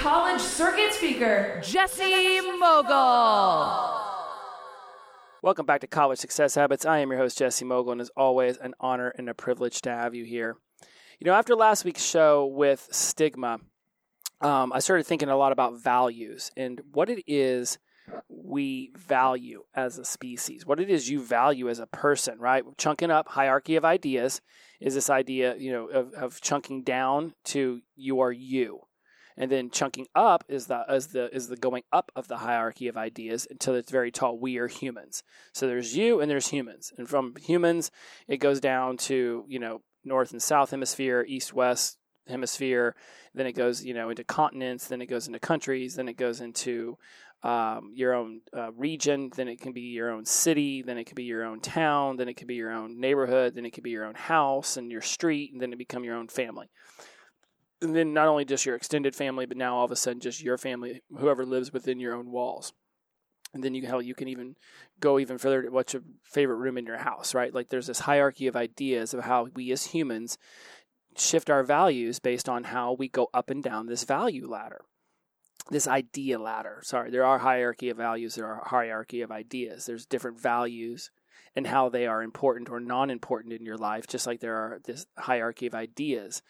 college circuit speaker, Jesse Mogul. Welcome back to College Success Habits. I am your host, Jesse Mogul, and as always, an honor and a privilege to have you here. You know, after last week's show with stigma, um, I started thinking a lot about values and what it is we value as a species, what it is you value as a person, right? Chunking up hierarchy of ideas is this idea, you know, of, of chunking down to you are you. And then chunking up is the is the is the going up of the hierarchy of ideas until it's very tall. We are humans. So there's you and there's humans. And from humans it goes down to, you know, north and south hemisphere, east west hemisphere, then it goes, you know, into continents, then it goes into countries, then it goes into um, your own uh, region, then it can be your own city, then it could be your own town, then it could be your own neighborhood, then it could be your own house and your street, and then it become your own family. And then not only just your extended family, but now all of a sudden just your family, whoever lives within your own walls. And then you hell you can even go even further to what's your favorite room in your house, right? Like there's this hierarchy of ideas of how we as humans shift our values based on how we go up and down this value ladder this idea ladder sorry there are hierarchy of values there are hierarchy of ideas there's different values and how they are important or non-important in your life just like there are this hierarchy of ideas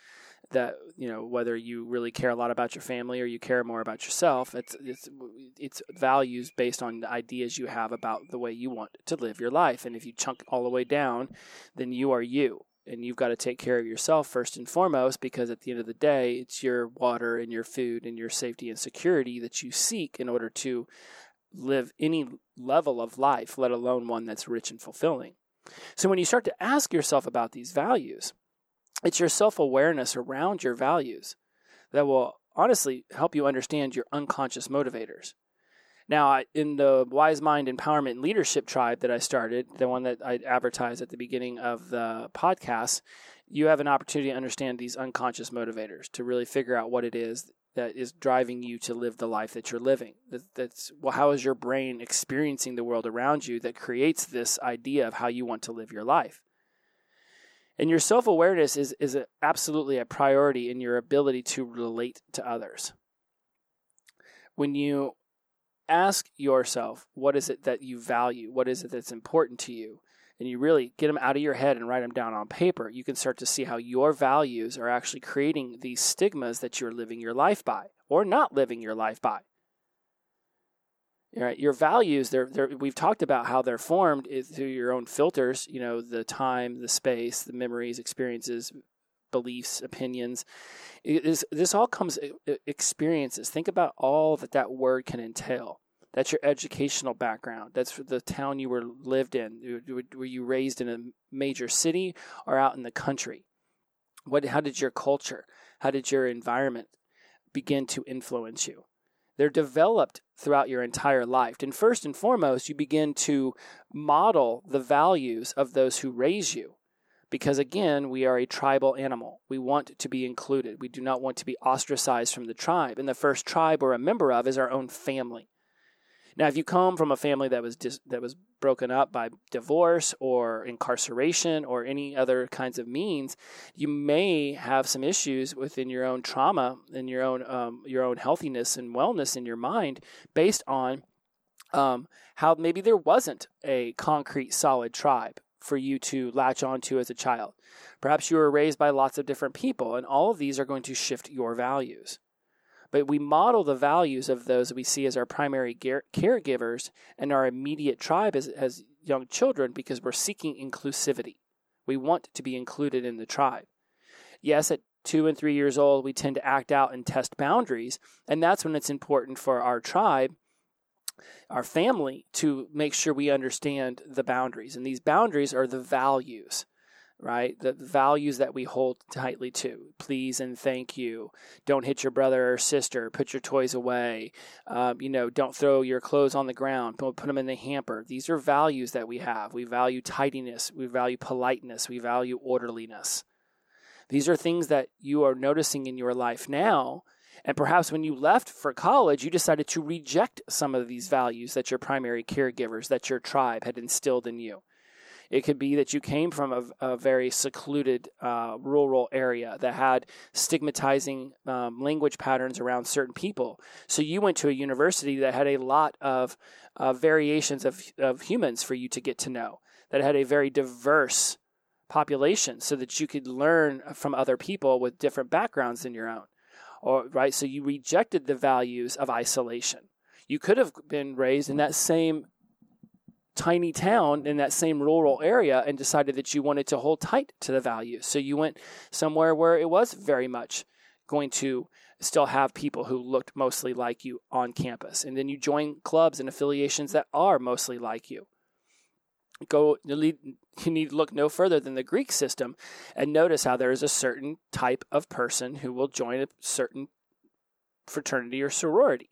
that you know whether you really care a lot about your family or you care more about yourself it's it's it's values based on the ideas you have about the way you want to live your life. And if you chunk all the way down then you are you. And you've got to take care of yourself first and foremost because at the end of the day it's your water and your food and your safety and security that you seek in order to live any level of life let alone one that's rich and fulfilling. So when you start to ask yourself about these values it's your self-awareness around your values that will honestly help you understand your unconscious motivators now, in the Wise Mind Empowerment Leadership Tribe that I started, the one that I advertised at the beginning of the podcast, you have an opportunity to understand these unconscious motivators to really figure out what it is that is driving you to live the life that you're living. That's well, how is your brain experiencing the world around you that creates this idea of how you want to live your life? And your self awareness is, is a, absolutely a priority in your ability to relate to others. When you ask yourself what is it that you value? What is it that's important to you? And you really get them out of your head and write them down on paper you can start to see how your values are actually creating these stigmas that you're living your life by or not living your life by Right, your values they're, they're we've talked about how they're formed eh, through your own filters you know the time the space the memories experiences beliefs opinions. Is, this all comes eh, eh, experiences. Think about all that that word can entail. That's your educational background. That's the town you were lived in. Were you raised in a major city or out in the country? What how did your culture how did your environment begin to influence you? They're developed throughout your entire life and first and foremost you begin to model the values of those who raise you because again, we are a tribal animal. We want to be included. We do not want to be ostracized from the tribe. And the first tribe we're a member of is our own family. Now, if you come from a family that was dis- that was broken up by divorce or incarceration or any other kinds of means, you may have some issues within your own trauma and your own um, your own healthiness and wellness in your mind based on um, how maybe there wasn't a concrete, solid tribe for you to latch onto as a child. Perhaps you were raised by lots of different people, and all of these are going to shift your values. But we model the values of those we see as our primary caregivers and our immediate tribe as, as young children because we're seeking inclusivity. We want to be included in the tribe. Yes, at two and three years old, we tend to act out and test boundaries, and that's when it's important for our tribe our family to make sure we understand the boundaries. And these boundaries are the values. Right? The values that we hold tightly to please and thank you. Don't hit your brother or sister. Put your toys away. Um, you know, don't throw your clothes on the ground. Put, put them in the hamper. These are values that we have. We value tidiness. We value politeness. We value orderliness. These are things that you are noticing in your life now. And perhaps when you left for college, you decided to reject some of these values that your primary caregivers, that your tribe had instilled in you. It could be that you came from a, a very secluded uh, rural area that had stigmatizing um, language patterns around certain people. So you went to a university that had a lot of uh, variations of, of humans for you to get to know, that had a very diverse population so that you could learn from other people with different backgrounds than your own. Or right, so you rejected the values of isolation. You could have been raised in that same tiny town in that same rural area and decided that you wanted to hold tight to the values. So you went somewhere where it was very much going to still have people who looked mostly like you on campus. And then you join clubs and affiliations that are mostly like you. Go you need to look no further than the Greek system and notice how there is a certain type of person who will join a certain fraternity or sorority.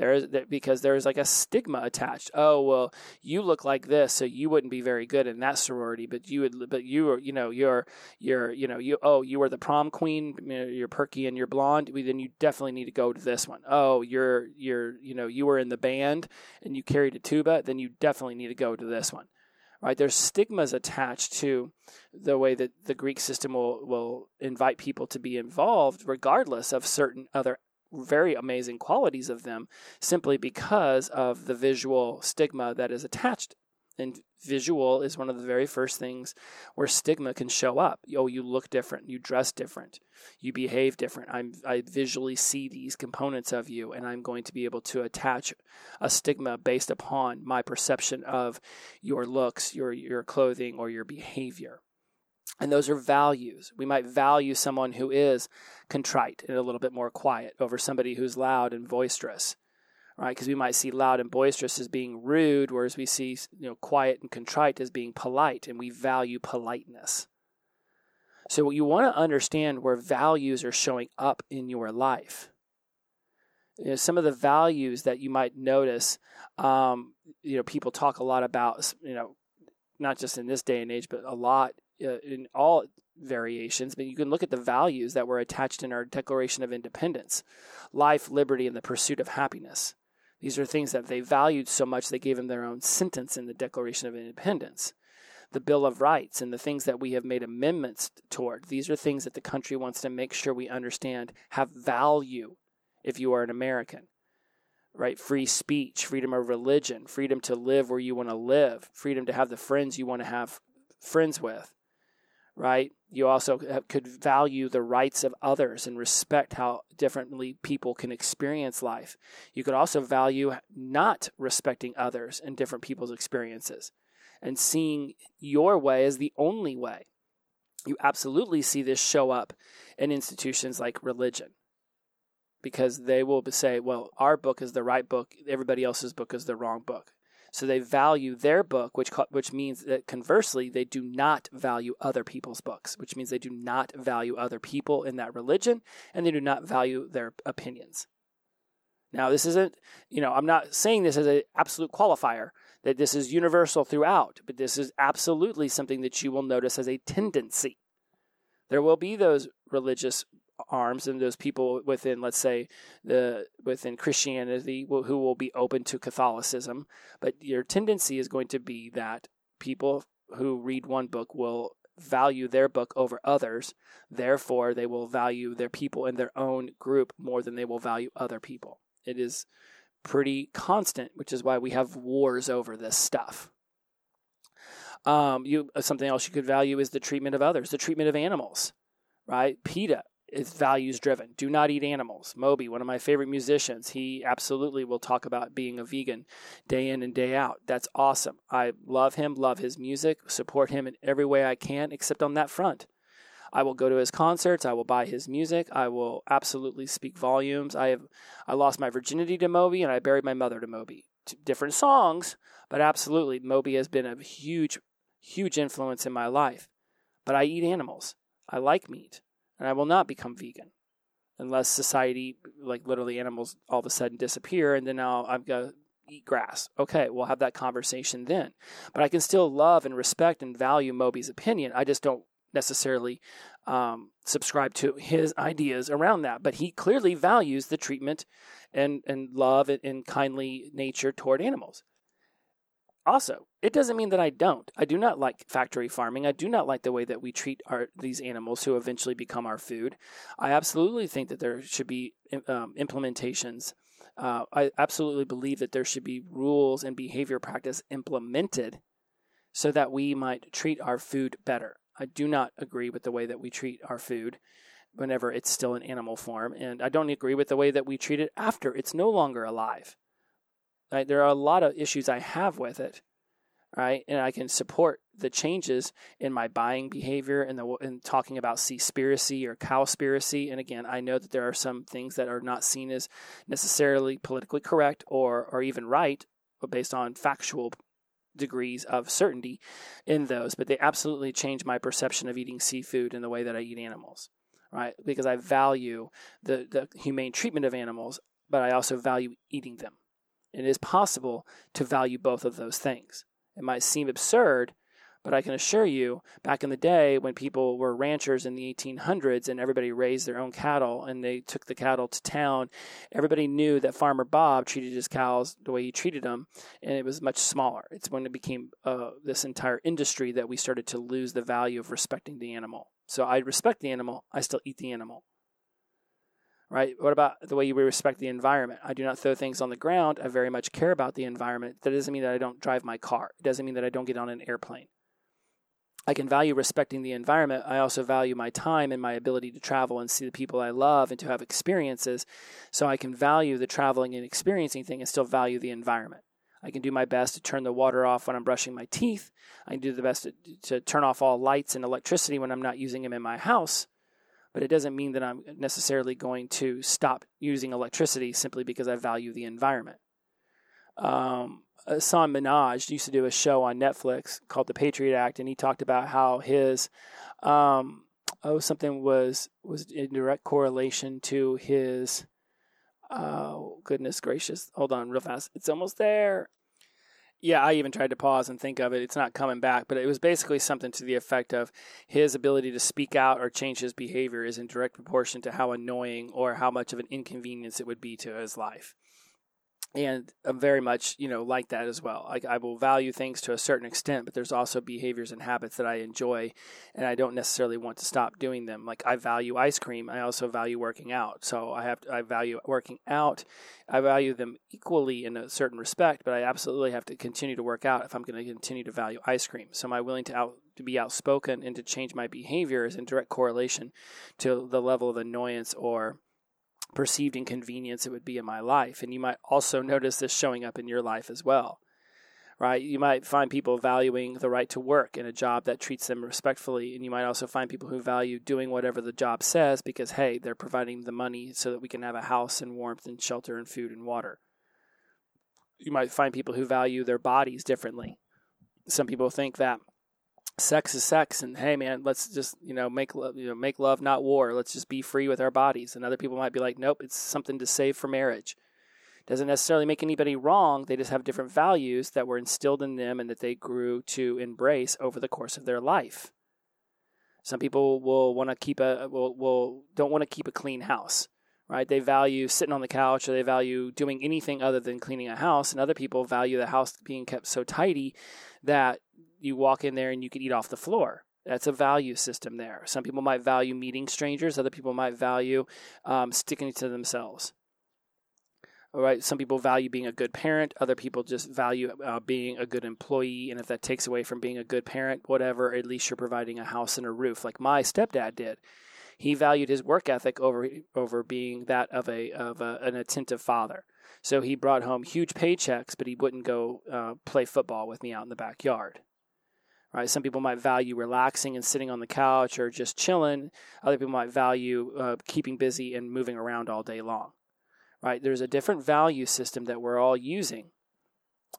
There is because there is like a stigma attached. Oh well, you look like this, so you wouldn't be very good in that sorority. But you would, but you are, you know, you're, you're, you know, you. Oh, you were the prom queen. You're perky and you're blonde. Then you definitely need to go to this one. Oh, you're, you're, you know, you were in the band and you carried a tuba. Then you definitely need to go to this one right? There's stigmas attached to the way that the Greek system will, will invite people to be involved, regardless of certain other very amazing qualities of them simply because of the visual stigma that is attached. And visual is one of the very first things where stigma can show up. Oh, you look different, you dress different, you behave different. I'm, I visually see these components of you, and I'm going to be able to attach a stigma based upon my perception of your looks, your, your clothing, or your behavior. And those are values. We might value someone who is contrite and a little bit more quiet over somebody who's loud and boisterous, right? Because we might see loud and boisterous as being rude, whereas we see you know quiet and contrite as being polite, and we value politeness. So you want to understand where values are showing up in your life. You know, some of the values that you might notice, um, you know, people talk a lot about, you know, not just in this day and age, but a lot uh, in all variations, but you can look at the values that were attached in our Declaration of Independence life, liberty, and the pursuit of happiness. These are things that they valued so much they gave them their own sentence in the Declaration of Independence. The Bill of Rights and the things that we have made amendments toward. These are things that the country wants to make sure we understand have value if you are an American. Right? Free speech, freedom of religion, freedom to live where you want to live, freedom to have the friends you want to have friends with right? You also could value the rights of others and respect how differently people can experience life. You could also value not respecting others and different people's experiences and seeing your way as the only way. You absolutely see this show up in institutions like religion because they will say, well, our book is the right book, everybody else's book is the wrong book. So they value their book, which which means that conversely they do not value other people's books, which means they do not value other people in that religion, and they do not value their opinions. Now, this isn't, you know, I'm not saying this as an absolute qualifier that this is universal throughout, but this is absolutely something that you will notice as a tendency. There will be those religious arms and those people within, let's say, the within Christianity who will be open to Catholicism. But your tendency is going to be that people who read one book will value their book over others. Therefore, they will value their people in their own group more than they will value other people. It is pretty constant, which is why we have wars over this stuff. Um, you something else you could value is the treatment of others, the treatment of animals, right? PETA is values driven. Do not eat animals. Moby, one of my favorite musicians, he absolutely will talk about being a vegan day in and day out. That's awesome. I love him, love his music, support him in every way I can, except on that front. I will go to his concerts. I will buy his music. I will absolutely speak volumes. I have I lost my virginity to Moby and I buried my mother to Moby. Different songs, but absolutely Moby has been a huge, huge influence in my life. but I eat animals. I like meat, and I will not become vegan unless society, like literally animals, all of a sudden disappear, and then now I've got eat grass. Okay, we'll have that conversation then. But I can still love and respect and value Moby's opinion. I just don't necessarily um, subscribe to his ideas around that. But he clearly values the treatment and, and love and, and kindly nature toward animals. Also, it doesn't mean that I don't. I do not like factory farming. I do not like the way that we treat our these animals who eventually become our food. I absolutely think that there should be um, implementations. Uh, I absolutely believe that there should be rules and behavior practice implemented so that we might treat our food better. I do not agree with the way that we treat our food whenever it's still in animal form, and I don't agree with the way that we treat it after it's no longer alive. Right? There are a lot of issues I have with it, right? And I can support the changes in my buying behavior and the and talking about seaspiracy or cowspiracy. And again, I know that there are some things that are not seen as necessarily politically correct or or even right, but based on factual degrees of certainty in those. But they absolutely change my perception of eating seafood and the way that I eat animals, right? Because I value the the humane treatment of animals, but I also value eating them. It is possible to value both of those things. It might seem absurd, but I can assure you, back in the day when people were ranchers in the 1800s and everybody raised their own cattle and they took the cattle to town, everybody knew that Farmer Bob treated his cows the way he treated them, and it was much smaller. It's when it became uh, this entire industry that we started to lose the value of respecting the animal. So I respect the animal, I still eat the animal right? What about the way you respect the environment? I do not throw things on the ground. I very much care about the environment. That doesn't mean that I don't drive my car. It doesn't mean that I don't get on an airplane. I can value respecting the environment. I also value my time and my ability to travel and see the people I love and to have experiences. So I can value the traveling and experiencing thing and still value the environment. I can do my best to turn the water off when I'm brushing my teeth. I can do the best to, to turn off all lights and electricity when I'm not using them in my house but it doesn't mean that I'm necessarily going to stop using electricity simply because I value the environment. Um, Hasan Minhaj used to do a show on Netflix called The Patriot Act, and he talked about how his um, oh something was was in direct correlation to his oh goodness gracious. Hold on real fast. It's almost there yeah, I even tried to pause and think of it. It's not coming back, but it was basically something to the effect of his ability to speak out or change his behavior is in direct proportion to how annoying or how much of an inconvenience it would be to his life and I'm very much you know like that as well. Like I will value things to a certain extent, but there's also behaviors and habits that I enjoy, and I don't necessarily want to stop doing them. Like I value ice cream, I also value working out. So I have to, I value working out. I value them equally in a certain respect, but I absolutely have to continue to work out if I'm going to continue to value ice cream. So am I willing to out to be outspoken and to change my behavior is in direct correlation to the level of annoyance or perceived inconvenience it would be in my life. And you might also notice this showing up in your life as well, right? You might find people valuing the right to work in a job that treats them respectfully. And you might also find people who value doing whatever the job says because, hey, they're providing the money so that we can have a house and warmth and shelter and food and water. You might find people who value their bodies differently. Some people think that sex is sex and hey man let's just you know make love you know make love not war. Let's just be free with our bodies. And other people might be like nope it's something to save for marriage. Doesn't necessarily make anybody wrong. They just have different values that were instilled in them and that they grew to embrace over the course of their life. Some people will want to keep a will, will don't want to keep a clean house right? They value sitting on the couch or they value doing anything other than cleaning a house. And other people value the house being kept so tidy that you walk in there and you can eat off the floor. That's a value system there. Some people might value meeting strangers. Other people might value um, sticking to themselves. All right. Some people value being a good parent. Other people just value uh, being a good employee. And if that takes away from being a good parent, whatever, at least you're providing a house and a roof, like my stepdad did. He valued his work ethic over over being that of a of a, an attentive father. So he brought home huge paychecks, but he wouldn't go uh, play football with me out in the backyard right? Some people might value relaxing and sitting on the couch or just chilling. Other people might value uh, keeping busy and moving around all day long, right? There's a different value system that we're all using.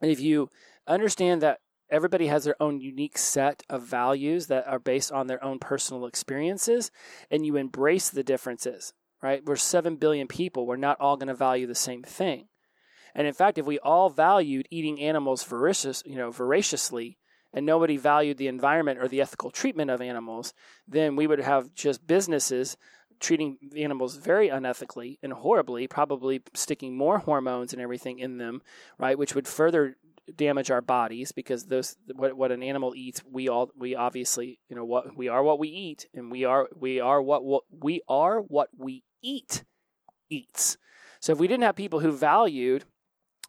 And if you understand that everybody has their own unique set of values that are based on their own personal experiences, and you embrace the differences, right? We're 7 billion people. We're not all going to value the same thing. And in fact, if we all valued eating animals voracious, you know, voraciously, and nobody valued the environment or the ethical treatment of animals, then we would have just businesses treating animals very unethically and horribly, probably sticking more hormones and everything in them, right, which would further damage our bodies because those what, what an animal eats we all we obviously you know what we are what we eat and we are we are what, what we are what we eat eats. So if we didn't have people who valued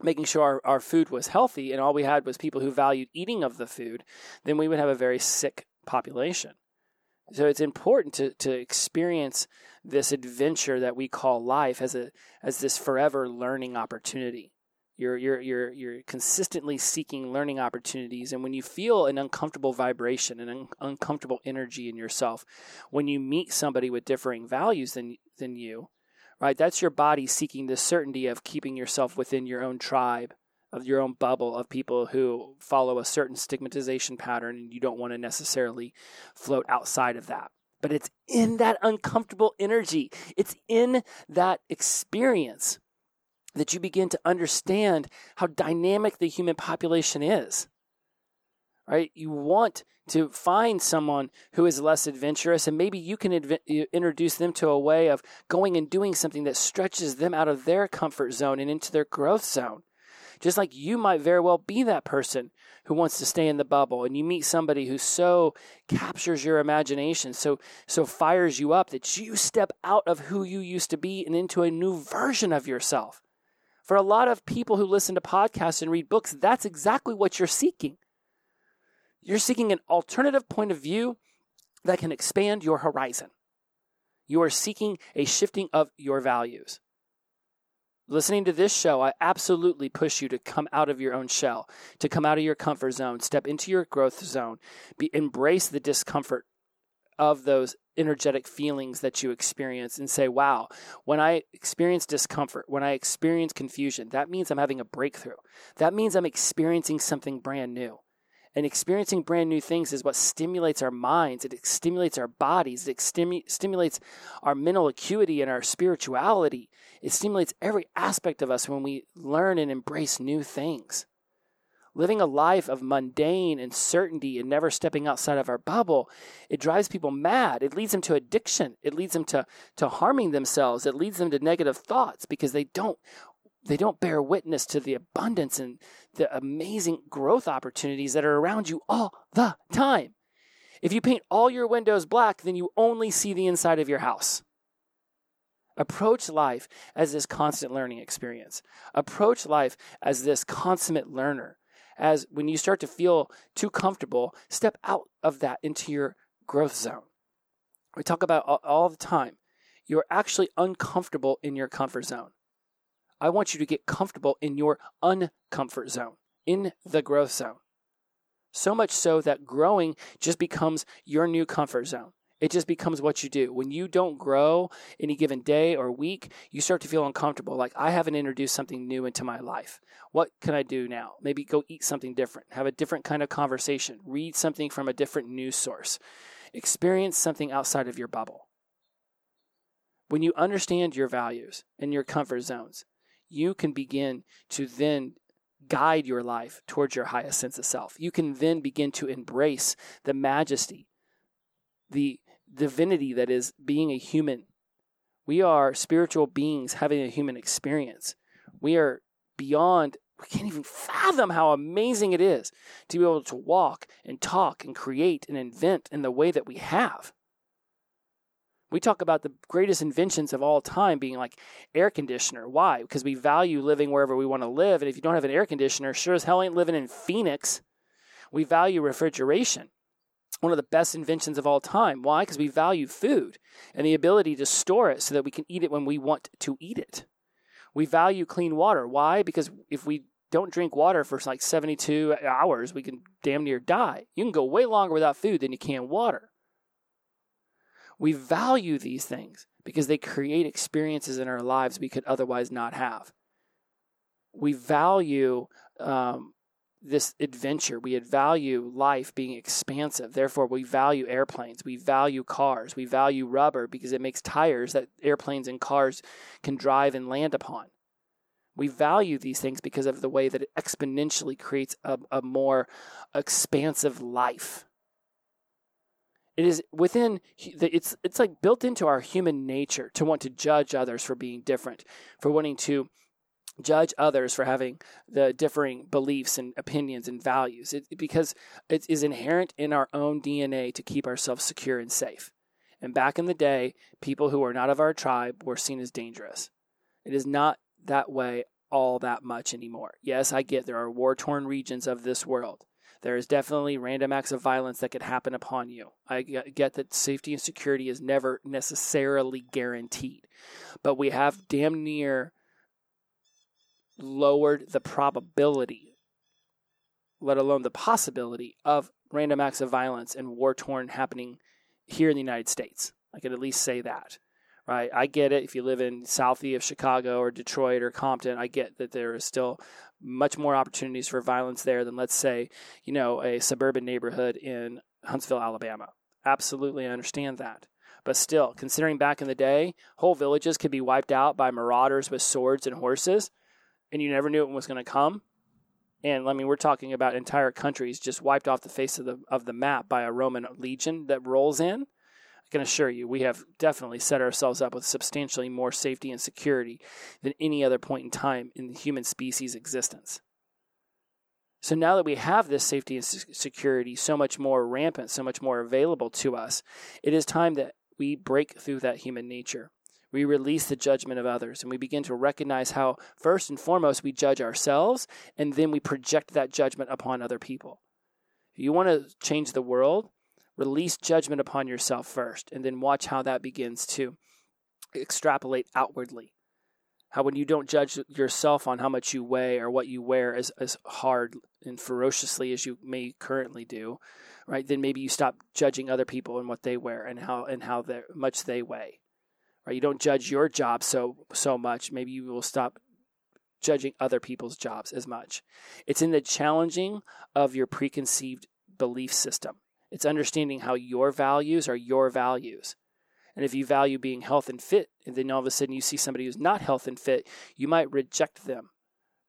making sure our, our food was healthy and all we had was people who valued eating of the food then we would have a very sick population so it's important to, to experience this adventure that we call life as a as this forever learning opportunity. You're you're you're you're consistently seeking learning opportunities, and when you feel an uncomfortable vibration, an un- uncomfortable energy in yourself, when you meet somebody with differing values than than you, right? That's your body seeking the certainty of keeping yourself within your own tribe, of your own bubble of people who follow a certain stigmatization pattern and you don't want to necessarily float outside of that. But it's in that uncomfortable energy, it's in that experience that you begin to understand how dynamic the human population is. Right? You want to find someone who is less adventurous, and maybe you can adv- introduce them to a way of going and doing something that stretches them out of their comfort zone and into their growth zone. Just like you might very well be that person who wants to stay in the bubble and you meet somebody who so captures your imagination, so so fires you up that you step out of who you used to be and into a new version of yourself. For a lot of people who listen to podcasts and read books, that's exactly what you're seeking. You're seeking an alternative point of view that can expand your horizon. You are seeking a shifting of your values. Listening to this show, I absolutely push you to come out of your own shell, to come out of your comfort zone, step into your growth zone, be, embrace the discomfort of those energetic feelings that you experience and say, wow, when I experience discomfort, when I experience confusion, that means I'm having a breakthrough. That means I'm experiencing something brand new. And experiencing brand new things is what stimulates our minds. It stimulates our bodies. It stimu- stimulates our mental acuity and our spirituality. It stimulates every aspect of us when we learn and embrace new things. Living a life of mundane uncertainty and never stepping outside of our bubble, it drives people mad. It leads them to addiction. It leads them to, to harming themselves. It leads them to negative thoughts because they don't they don't bear witness to the abundance and the amazing growth opportunities that are around you all the time. If you paint all your windows black, then you only see the inside of your house. Approach life as this constant learning experience. Approach life as this consummate learner. As when you start to feel too comfortable, step out of that into your growth zone. We talk about all the time. You're actually uncomfortable in your comfort zone. I want you to get comfortable in your uncomfort zone, in the growth zone. So much so that growing just becomes your new comfort zone. It just becomes what you do. When you don't grow any given day or week, you start to feel uncomfortable. Like, I haven't introduced something new into my life. What can I do now? Maybe go eat something different, have a different kind of conversation, read something from a different news source, experience something outside of your bubble. When you understand your values and your comfort zones, you can begin to then guide your life towards your highest sense of self. You can then begin to embrace the majesty, the divinity that is being a human. We are spiritual beings having a human experience. We are beyond, we can't even fathom how amazing it is to be able to walk and talk and create and invent in the way that we have. We talk about the greatest inventions of all time being like air conditioner. Why? Because we value living wherever we want to live. And if you don't have an air conditioner, sure as hell ain't living in Phoenix. We value refrigeration. One of the best inventions of all time. Why? Because we value food and the ability to store it so that we can eat it when we want to eat it. We value clean water. Why? Because if we don't drink water for like 72 hours, we can damn near die. You can go way longer without food than you can water. We value these things because they create experiences in our lives we could otherwise not have. We value um, this adventure. We value life being expansive. Therefore, we value airplanes. We value cars. We value rubber because it makes tires that airplanes and cars can drive and land upon. We value these things because of the way that it exponentially creates a, a more expansive life. It is within it's it's like built into our human nature to want to judge others for being different, for wanting to judge others for having the differing beliefs and opinions and values it, because it is inherent in our own DNA to keep ourselves secure and safe. And back in the day, people who were not of our tribe were seen as dangerous. It is not that way all that much anymore. Yes, I get there are war torn regions of this world. There is definitely random acts of violence that could happen upon you. I get that safety and security is never necessarily guaranteed, but we have damn near lowered the probability, let alone the possibility, of random acts of violence and war torn happening here in the United States. I could at least say that. Right, I get it. If you live in southie of Chicago or Detroit or Compton, I get that there is still much more opportunities for violence there than, let's say, you know, a suburban neighborhood in Huntsville, Alabama. Absolutely, I understand that. But still, considering back in the day, whole villages could be wiped out by marauders with swords and horses and you never knew it was going to come. And I mean, we're talking about entire countries just wiped off the face of the of the map by a Roman legion that rolls in. Can assure you, we have definitely set ourselves up with substantially more safety and security than any other point in time in the human species' existence. So now that we have this safety and security so much more rampant, so much more available to us, it is time that we break through that human nature we release the judgment of others and we begin to recognize how, first and foremost, we judge ourselves and then we project that judgment upon other people. If you want to change the world, release judgment upon yourself first and then watch how that begins to extrapolate outwardly. How, when you don't judge yourself on how much you weigh or what you wear as, as hard and ferociously as you may currently do, right, then maybe you stop judging other people and what they wear and how, and how much they weigh right? You don't judge your job so so much. Maybe you will stop judging other people's jobs as much. It's in the challenging of your preconceived belief system. It's understanding how your values are your values. And if you value being health and fit, and then all of a sudden you see somebody who's not health and fit, you might reject them,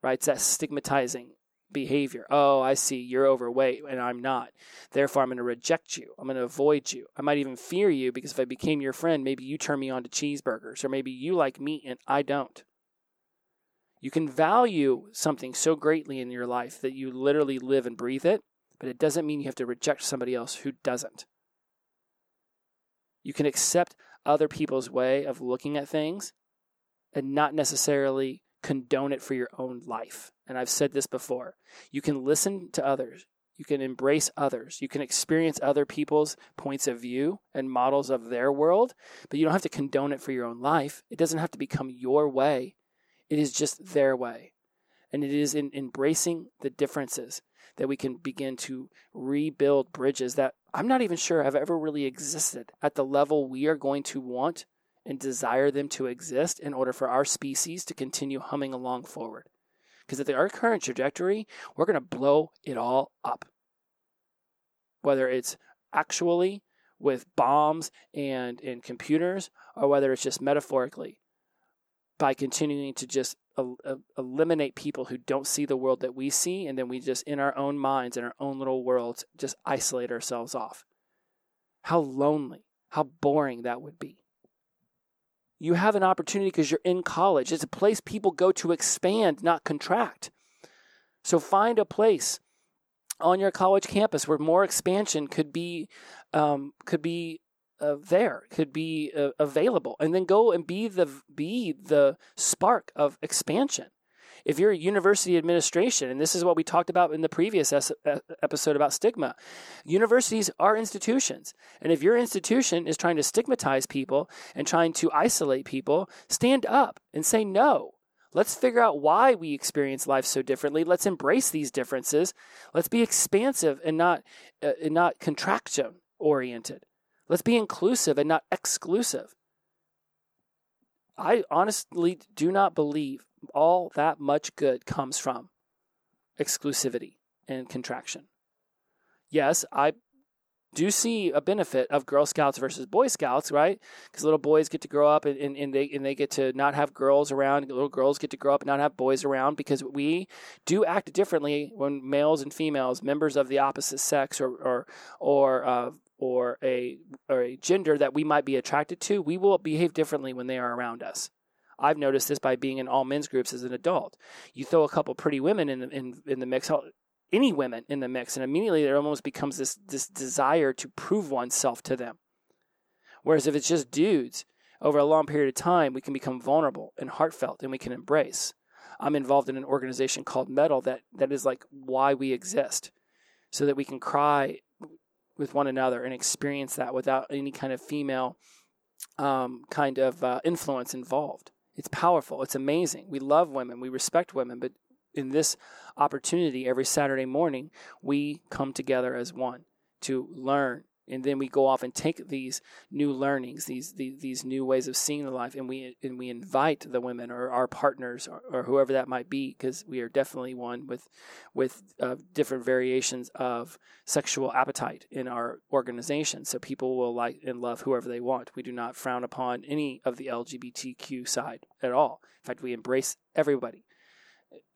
right? It's that stigmatizing behavior. Oh, I see, you're overweight and I'm not. Therefore, I'm going to reject you. I'm going to avoid you. I might even fear you because if I became your friend, maybe you turn me on to cheeseburgers or maybe you like meat and I don't. You can value something so greatly in your life that you literally live and breathe it, but it doesn't mean you have to reject somebody else who doesn't. You can accept other people's way of looking at things and not necessarily condone it for your own life. And I've said this before. You can listen to others. You can embrace others. You can experience other people's points of view and models of their world, but you don't have to condone it for your own life. It doesn't have to become your way. It is just their way. And it is in embracing the differences that we can begin to rebuild bridges that I'm not even sure have ever really existed at the level we are going to want and desire them to exist in order for our species to continue humming along forward. Because at our current trajectory, we're going to blow it all up. Whether it's actually with bombs and, and computers, or whether it's just metaphorically, by continuing to just eliminate people who don't see the world that we see, and then we just, in our own minds, in our own little worlds, just isolate ourselves off. How lonely, how boring that would be you have an opportunity because you're in college. It's a place people go to expand, not contract. So find a place on your college campus where more expansion could be um, could be uh, there, could be uh, available, and then go and be the be the spark of expansion if you're a university administration, and this is what we talked about in the previous episode about stigma, universities are institutions. And if your institution is trying to stigmatize people and trying to isolate people, stand up and say no. Let's figure out why we experience life so differently. Let's embrace these differences. Let's be expansive and not uh, and not contraction oriented. Let's be inclusive and not exclusive. I honestly do not believe all that much good comes from exclusivity. and contraction. Yes, I do see a benefit of Girl Scouts versus Boy Scouts, right? Because little boys get to grow up and, and, and, they and they get to not have girls around. Little girls get to grow up and not have boys around because we do act differently when males and females, members of the opposite sex or or or uh, or a or a gender that we might be attracted to, we will behave differently when they are around us. I've noticed this by being in all men's groups as an adult. You throw a couple pretty women in the, in, in the mix, any women in the mix, and immediately there almost becomes this this desire to prove oneself to them. Whereas if it's just dudes, over a long period of time, we can become vulnerable and heartfelt, and we can embrace. I'm involved in an organization called Metal that that is like why we exist, so that we can cry with one another and experience that without any kind of female um, kind of uh, influence involved. It's powerful. It's amazing. We love women. We respect women, but in this opportunity every Saturday morning, we come together as one to learn. And then we go off and take these new learnings, these, these these new ways of seeing the life, and we and we invite the women or our partners or, or whoever that might be, because we are definitely one with with uh, different variations of sexual appetite in our organization. So people will like and love whoever they want. We do not frown upon any of the LGBTQ side at all. In fact, we embrace everybody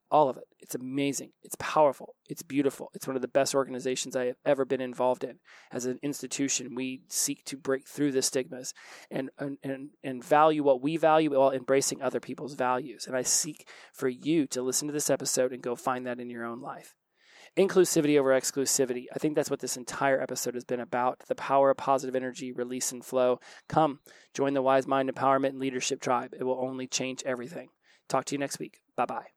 all of it. It's amazing. It's powerful. It's beautiful. It's one of the best organizations I have ever been involved in. As an institution, we seek to break through the stigmas and and and, and value what we value while embracing other people's values. And I seek for you to listen to this episode and go find that in your own life. Inclusivity over exclusivity. I think that's what this entire episode has been about. The power of positive energy, release, and flow. Come, join the Wise Mind Empowerment and Leadership Tribe. It will only change everything. Talk to you next week. Bye bye.